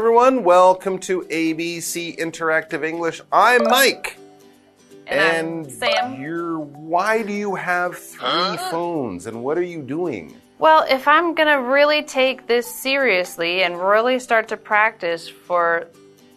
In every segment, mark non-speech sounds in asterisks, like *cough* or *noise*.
everyone. Welcome to ABC Interactive English. I'm Mike. And, I'm Sam. You're, why do you have three phones and what are you doing? Well, if I'm going to really take this seriously and really start to practice for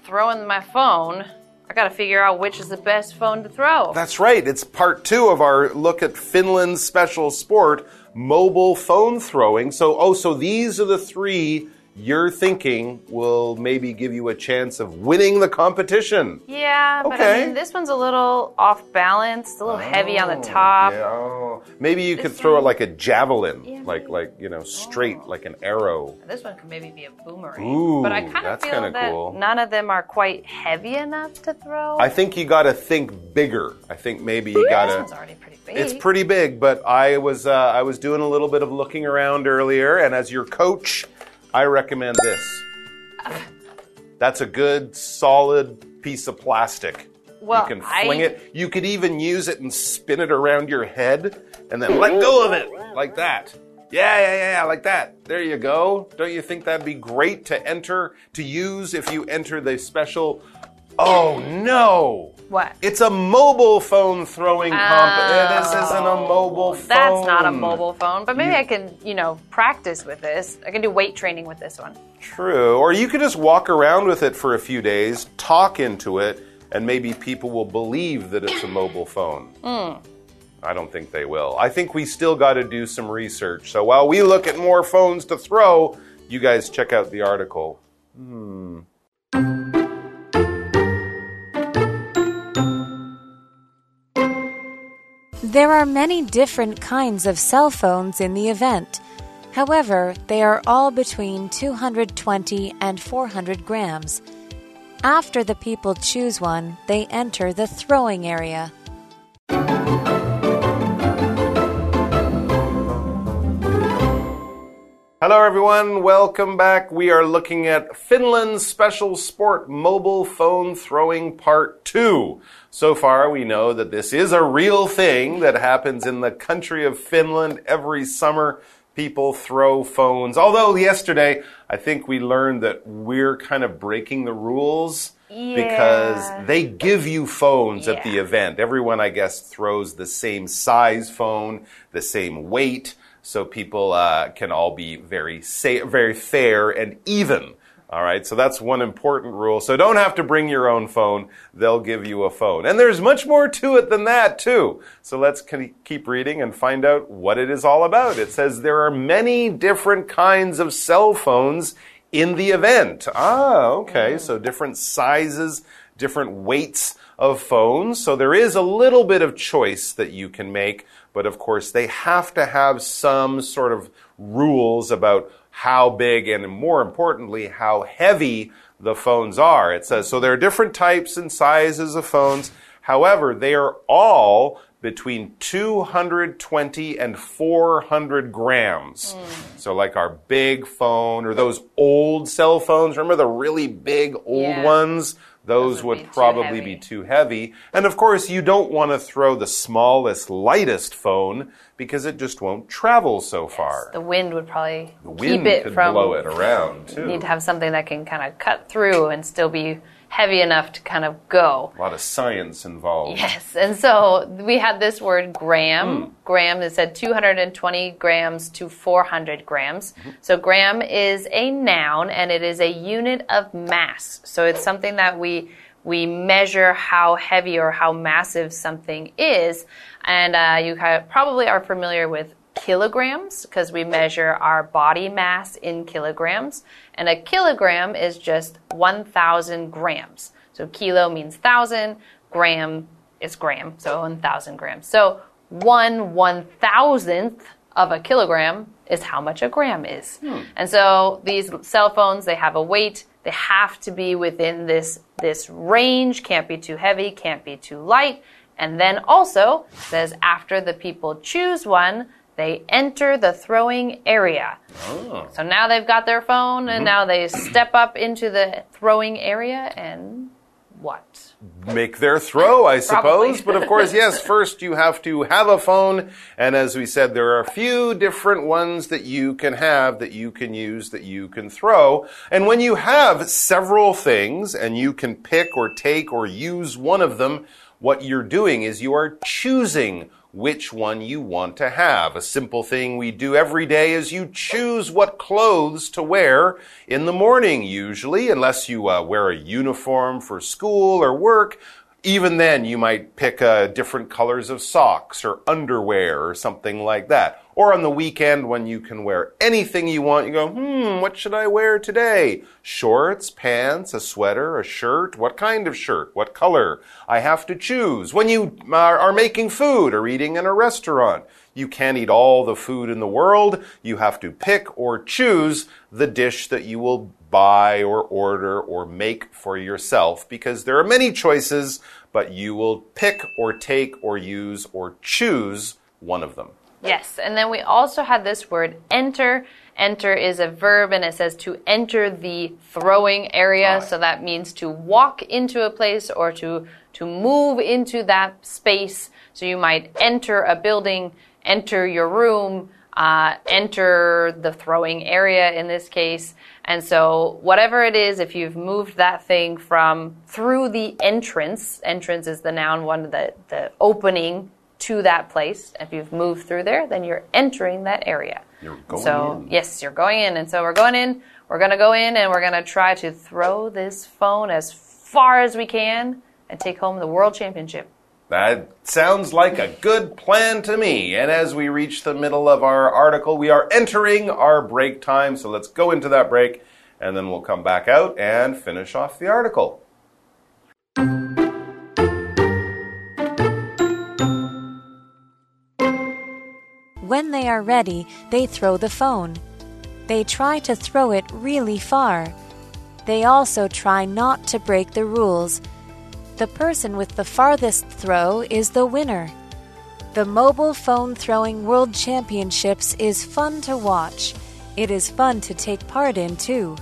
throwing my phone, I got to figure out which is the best phone to throw. That's right. It's part two of our look at Finland's special sport, mobile phone throwing. So, oh, so these are the three you're thinking will maybe give you a chance of winning the competition. Yeah, but I mean, this one's a little off balance, a little oh, heavy on the oh, top. Yeah. Oh. Maybe you this could throw one, it like a javelin, yeah, like like you know, straight oh. like an arrow. This one could maybe be a boomerang. Ooh, but I kind of feel that cool. none of them are quite heavy enough to throw. I think you got to think bigger. I think maybe you got to. This one's already pretty big. It's pretty big, but I was uh, I was doing a little bit of looking around earlier, and as your coach. I recommend this. That's a good, solid piece of plastic. Well, you can fling I... it. You could even use it and spin it around your head and then let go of it like that. Yeah, yeah, yeah, like that. There you go. Don't you think that'd be great to enter, to use if you enter the special Oh no! What? It's a mobile phone throwing oh, This isn't a mobile phone. That's not a mobile phone, but maybe you, I can, you know, practice with this. I can do weight training with this one. True. Or you could just walk around with it for a few days, talk into it, and maybe people will believe that it's a mobile phone. Mm. I don't think they will. I think we still got to do some research. So while we look at more phones to throw, you guys check out the article. Hmm. There are many different kinds of cell phones in the event. However, they are all between 220 and 400 grams. After the people choose one, they enter the throwing area. Hello, everyone. Welcome back. We are looking at Finland's special sport mobile phone throwing part two. So far, we know that this is a real thing that happens in the country of Finland every summer. People throw phones. Although yesterday, I think we learned that we're kind of breaking the rules. Yeah. Because they give you phones yeah. at the event. Everyone, I guess, throws the same size phone, the same weight, so people uh, can all be very, very fair and even. All right, so that's one important rule. So don't have to bring your own phone. They'll give you a phone. And there's much more to it than that, too. So let's keep reading and find out what it is all about. It says there are many different kinds of cell phones in the event. Ah, okay. So different sizes, different weights of phones. So there is a little bit of choice that you can make. But of course, they have to have some sort of rules about how big and more importantly, how heavy the phones are. It says, so there are different types and sizes of phones. However, they are all between 220 and 400 grams. Mm. So, like our big phone or those old cell phones. Remember the really big old yeah. ones? Those would, would probably be too heavy. And of course, you don't want to throw the smallest, lightest phone because it just won't travel so yes, far. The wind would probably the wind keep it could from blow it around too. You need to have something that can kind of cut through and still be heavy enough to kind of go. A lot of science involved. Yes, and so we had this word gram. Mm. Gram that said 220 grams to 400 grams. Mm -hmm. So gram is a noun and it is a unit of mass. So it's something that we we measure how heavy or how massive something is. And uh, you probably are familiar with kilograms because we measure our body mass in kilograms. And a kilogram is just 1,000 grams. So kilo means thousand, gram is gram, so 1,000 grams. So one one thousandth of a kilogram is how much a gram is. Hmm. And so these cell phones, they have a weight. They have to be within this, this range, can't be too heavy, can't be too light. And then also says after the people choose one, they enter the throwing area. Oh. So now they've got their phone and mm -hmm. now they step up into the throwing area and what? make their throw, I suppose. but of course, *laughs* yes, first you have to have a phone. And as we said, there are a few different ones that you can have, that you can use, that you can throw. And when you have several things and you can pick or take or use one of them, what you're doing is you are choosing which one you want to have. A simple thing we do every day is you choose what clothes to wear in the morning, usually, unless you uh, wear a uniform for school or work. Even then, you might pick uh, different colors of socks or underwear or something like that. Or on the weekend when you can wear anything you want, you go, hmm, what should I wear today? Shorts, pants, a sweater, a shirt? What kind of shirt? What color? I have to choose. When you are, making food or eating in a restaurant, you can't eat all the food in the world. You have to pick or choose the dish that you will buy or order or make for yourself because there are many choices, but you will pick or take or use or choose one of them. Yes, and then we also had this word enter. Enter is a verb and it says to enter the throwing area. Right. So that means to walk into a place or to, to move into that space. So you might enter a building, enter your room, uh, enter the throwing area in this case. And so, whatever it is, if you've moved that thing from through the entrance, entrance is the noun one, the, the opening to that place. If you've moved through there, then you're entering that area. You're going so, in. yes, you're going in. And so we're going in. We're going to go in and we're going to try to throw this phone as far as we can and take home the world championship. That sounds like a good plan to me. And as we reach the middle of our article, we are entering our break time. So let's go into that break and then we'll come back out and finish off the article. When they are ready, they throw the phone. They try to throw it really far. They also try not to break the rules. The person with the farthest throw is the winner. The Mobile Phone Throwing World Championships is fun to watch. It is fun to take part in, too.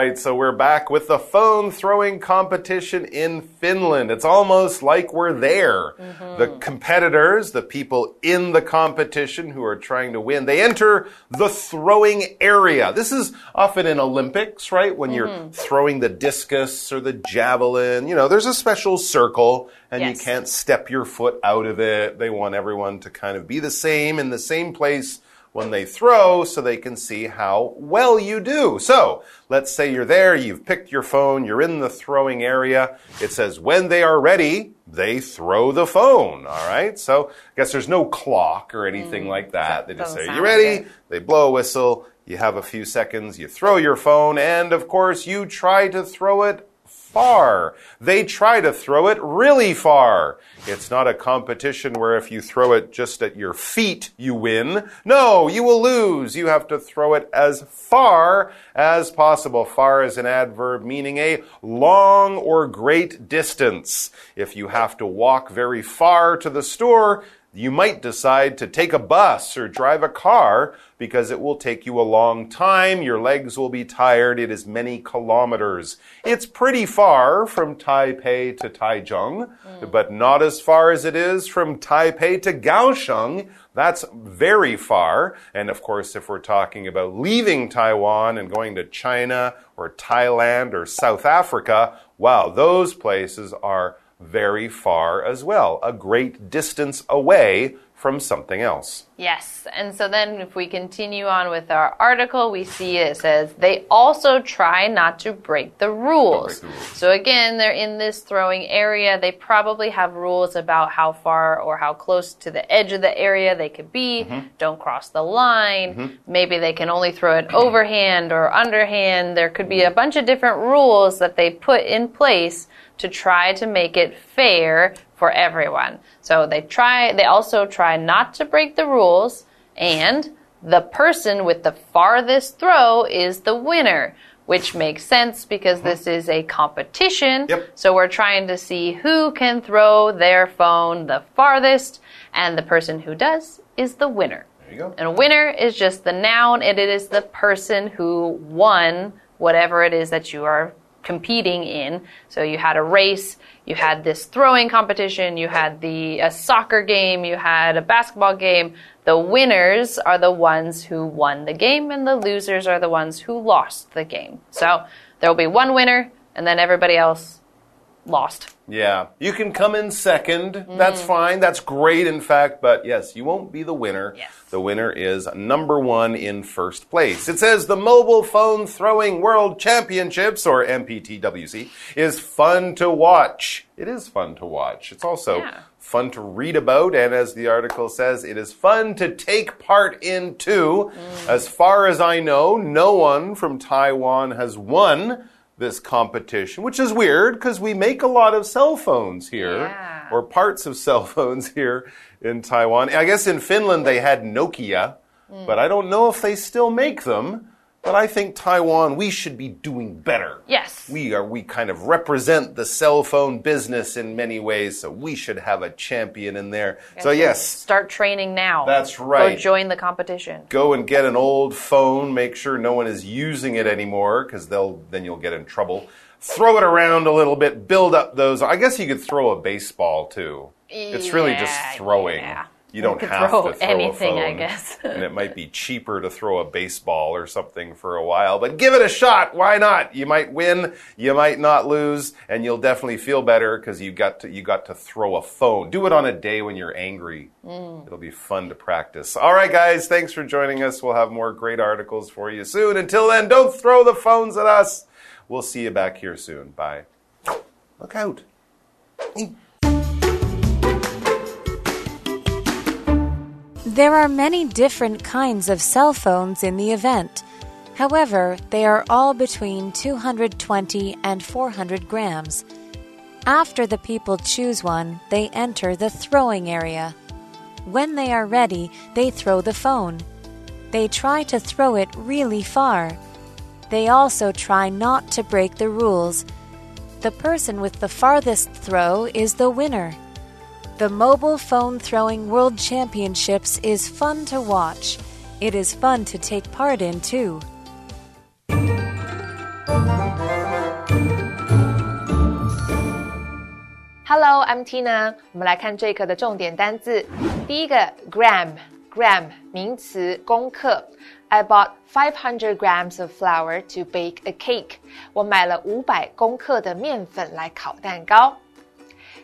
Right, so we're back with the phone throwing competition in Finland. It's almost like we're there. Mm -hmm. The competitors, the people in the competition who are trying to win, they enter the throwing area. This is often in Olympics, right? When mm -hmm. you're mm-hmm. throwing the discus or the javelin, you know, there's a special circle and yes. you can't step your foot out of it. They want everyone to kind of be the same in the same place when they throw so they can see how well you do. So let's say you're there, you've picked your phone, you're in the throwing area. It says when they are ready, they throw the phone. All right. So I guess there's no clock or anything mm, like that. They just say, you ready? They blow a whistle. You have a few seconds. You throw your phone. And of course, you try to throw it far. They try to throw it really far. It's not a competition where if you throw it just at your feet, you win. No, you will lose. You have to throw it as far as possible. Far is an adverb meaning a long or great distance. If you have to walk very far to the store, you might decide to take a bus or drive a car because it will take you a long time. Your legs will be tired. It is many kilometers. It's pretty far from Taipei to Taichung, mm. but not as far as it is from Taipei to Kaohsiung. That's very far. And of course, if we're talking about leaving Taiwan and going to China or Thailand or South Africa, wow, those places are very far as well, a great distance away from something else. Yes. And so then if we continue on with our article, we see it says they also try not to break the rules. Break the rules. So again, they're in this throwing area. They probably have rules about how far or how close to the edge of the area they could be. Mm -hmm. Don't cross the line. Mm -hmm. Maybe they can only throw it overhand or underhand. There could be a bunch of different rules that they put in place to try to make it fair for everyone. So they try, they also try not to break the rules and the person with the farthest throw is the winner, which makes sense because mm-hmm. this is a competition. Yep. So we're trying to see who can throw their phone the farthest and the person who does is the winner. There you go. And a winner is just the noun, and it is the person who won whatever it is that you are competing in. So you had a race, you had this throwing competition, you had the a soccer game, you had a basketball game. The winners are the ones who won the game, and the losers are the ones who lost the game. So there will be one winner, and then everybody else lost. Yeah, you can come in second. That's mm. fine. That's great, in fact. But yes, you won't be the winner. Yes. The winner is number one in first place. It says the Mobile Phone Throwing World Championships, or MPTWC, is fun to watch. It is fun to watch. It's also Yeah. fun to read about, and as the article says, it is fun to take part in too. Mm. As far as I know, no one from Taiwan has won this competition, which is weird because we make a lot of cell phones here, Yeah. or parts of cell *laughs* phones here in Taiwan. I guess in Finland they had Nokia, mm. but I don't know if they still make them. But I think Taiwan, we should be doing better. Yes. We are we kind of represent the cell phone business in many ways, so we should have a champion in there. So yes, Start training now. That's right. Go join the competition. go and get an old phone, make sure no one is using it anymore cuz they'll then you'll get in trouble. Throw it around a little bit, build up those. I guess you could throw a baseball too. It's really just throwing. yeah. You don't have throw to throw anything, a I guess. *laughs* and it might be cheaper to throw a baseball or something for a while, but give it a shot. Why not? You might win, you might not lose, and you'll definitely feel better because you got to you got to throw a phone. Do it on a day when you're angry. Mm. It'll be fun to practice. All right, guys, thanks for joining us. We'll have more great articles for you soon. Until then, don't throw the phones at us. We'll see you back here soon. Bye. Look out. There are many different kinds of cell phones in the event. However, they are all between 220 and 400 grams. After the people choose one, they enter the throwing area. When they are ready, they throw the phone. They try to throw it really far. They also try not to break the rules. The person with the farthest throw is the winner. The Mobile Phone Throwing World Championships is fun to watch. It is fun to take part in, too. Hello, I'm Tina。我们来看这一课的重点单字。第一个 gram，gram 名词，公克。I bought 500 grams of flour to bake a cake。我买了五百公克的面粉来烤蛋糕。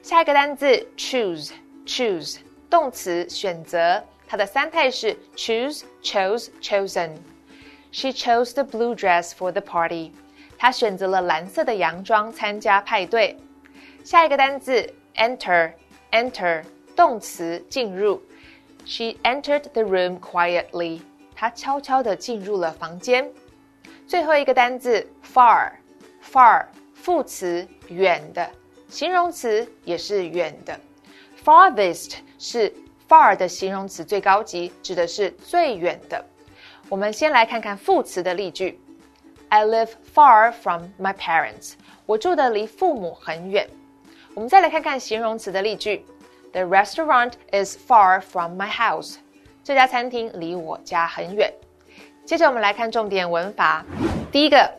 下一个单字 choose，choose 动词，选择。它的三态是 choose、chose、chosen。She chose the blue dress for the party。她选择了蓝色的洋装参加派对。下一个单字 enter，enter 动词进入。She entered the room quietly。她悄悄地进入了房间。最后一个单字 far，far 副词远的， 形容词也是远的。Farthest 是 far 的形容词最高级，指的是最远的。我们先来看看副词的例句。I live far from my parents。我住的离父母很远。我们再来看看形容词的例句。The restaurant is far from my house。这家餐厅离我家很远。接着我们来看重点文法。第一个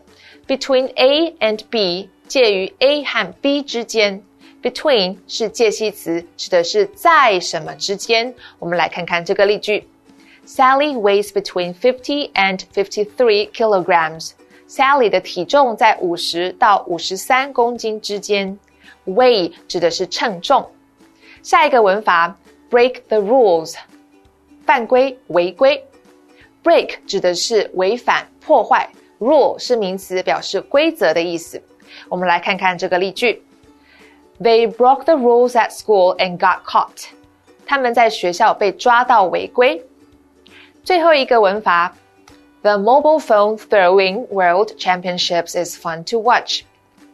，between A and B，介于 A 和 B 之间。Between 是介系词，指的是在什么之间。我们来看看这个例句。Sally weighs between fifty and fifty-three kilograms. Sally 的体重在五十到五十三公斤之间。Weigh 指的是称重。下一个文法，break the rules，犯规、违规。break 指的是违反、破坏，rule 是名词，表示规则的意思。 我们来看看这个例句：They broke the rules at school and got caught。他们在学校被抓到违规。最后一个文法，The mobile phone throwing world championships is fun to watch。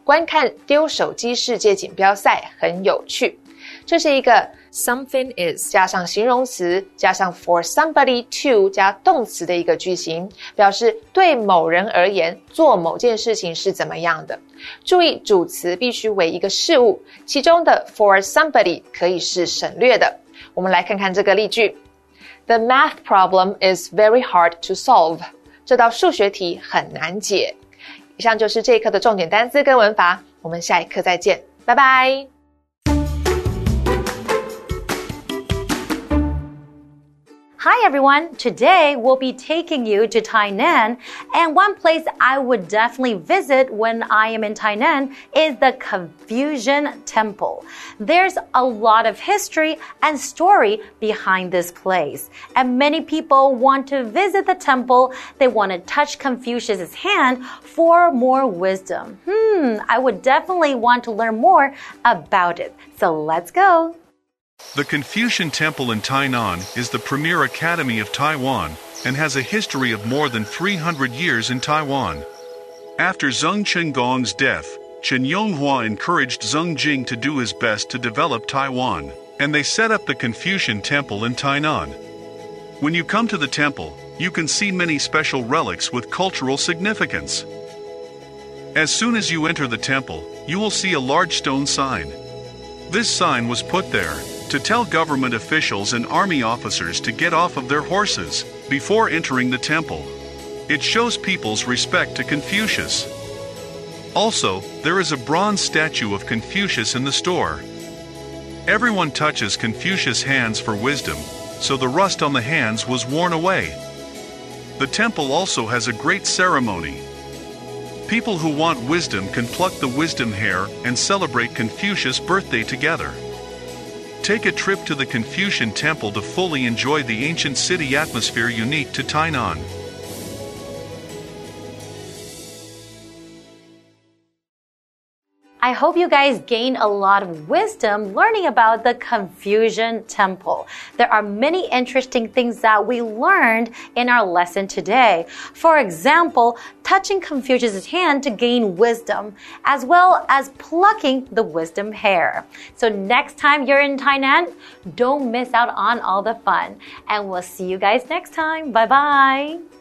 观看丢手机世界锦标赛很有趣。 这是一个 something is 加上形容词加上 for somebody to 加动词的一个句型，表示对某人而言做某件事情是怎么样的。注意主词必须为一个事物，其中的 for somebody 可以是省略的。我们来看看这个例句 The math problem is very hard to solve. 这道数学题很难解。以上就是这一课的重点单词跟文法，我们下一课再见，拜拜。Everyone! Today we'll be taking you to Tainan, and one place I would definitely visit when I am in Tainan is the Confucian Temple. There's a lot of history and story behind this place, and many people want to visit the temple. They want to touch Confucius's hand for more wisdom. Hmm, I would definitely want to learn more about it. So let's go! The Confucian Temple in Tainan is the premier academy of Taiwan and has a history of more than 300 years in Taiwan. After Zheng Chenggong's death, Chen Yonghua encouraged Zheng Jing to do his best to develop Taiwan, and they set up the Confucian Temple in Tainan. When you come to the temple, you can see many special relics with cultural significance. As soon as you enter the temple, you will see a large stone sign. This sign was put there to tell government officials and army officers to get off of their horses before entering the temple. It shows people's respect to Confucius. Also, there is a bronze statue of Confucius in the store. Everyone touches Confucius' hands for wisdom, so the rust on the hands was worn away. The temple also has a great ceremony. People who want wisdom can pluck the wisdom hair and celebrate Confucius' birthday together. Take a trip to the Confucian Temple to fully enjoy the ancient city atmosphere unique to Tainan. I hope you guys gain a lot of wisdom learning about the Confucian Temple. There are many interesting things that we learned in our lesson today. For example, touching Confucius' hand to gain wisdom, as well as plucking the wisdom hair. So next time you're in Tainan, don't miss out on all the fun. And we'll see you guys next time. Bye bye.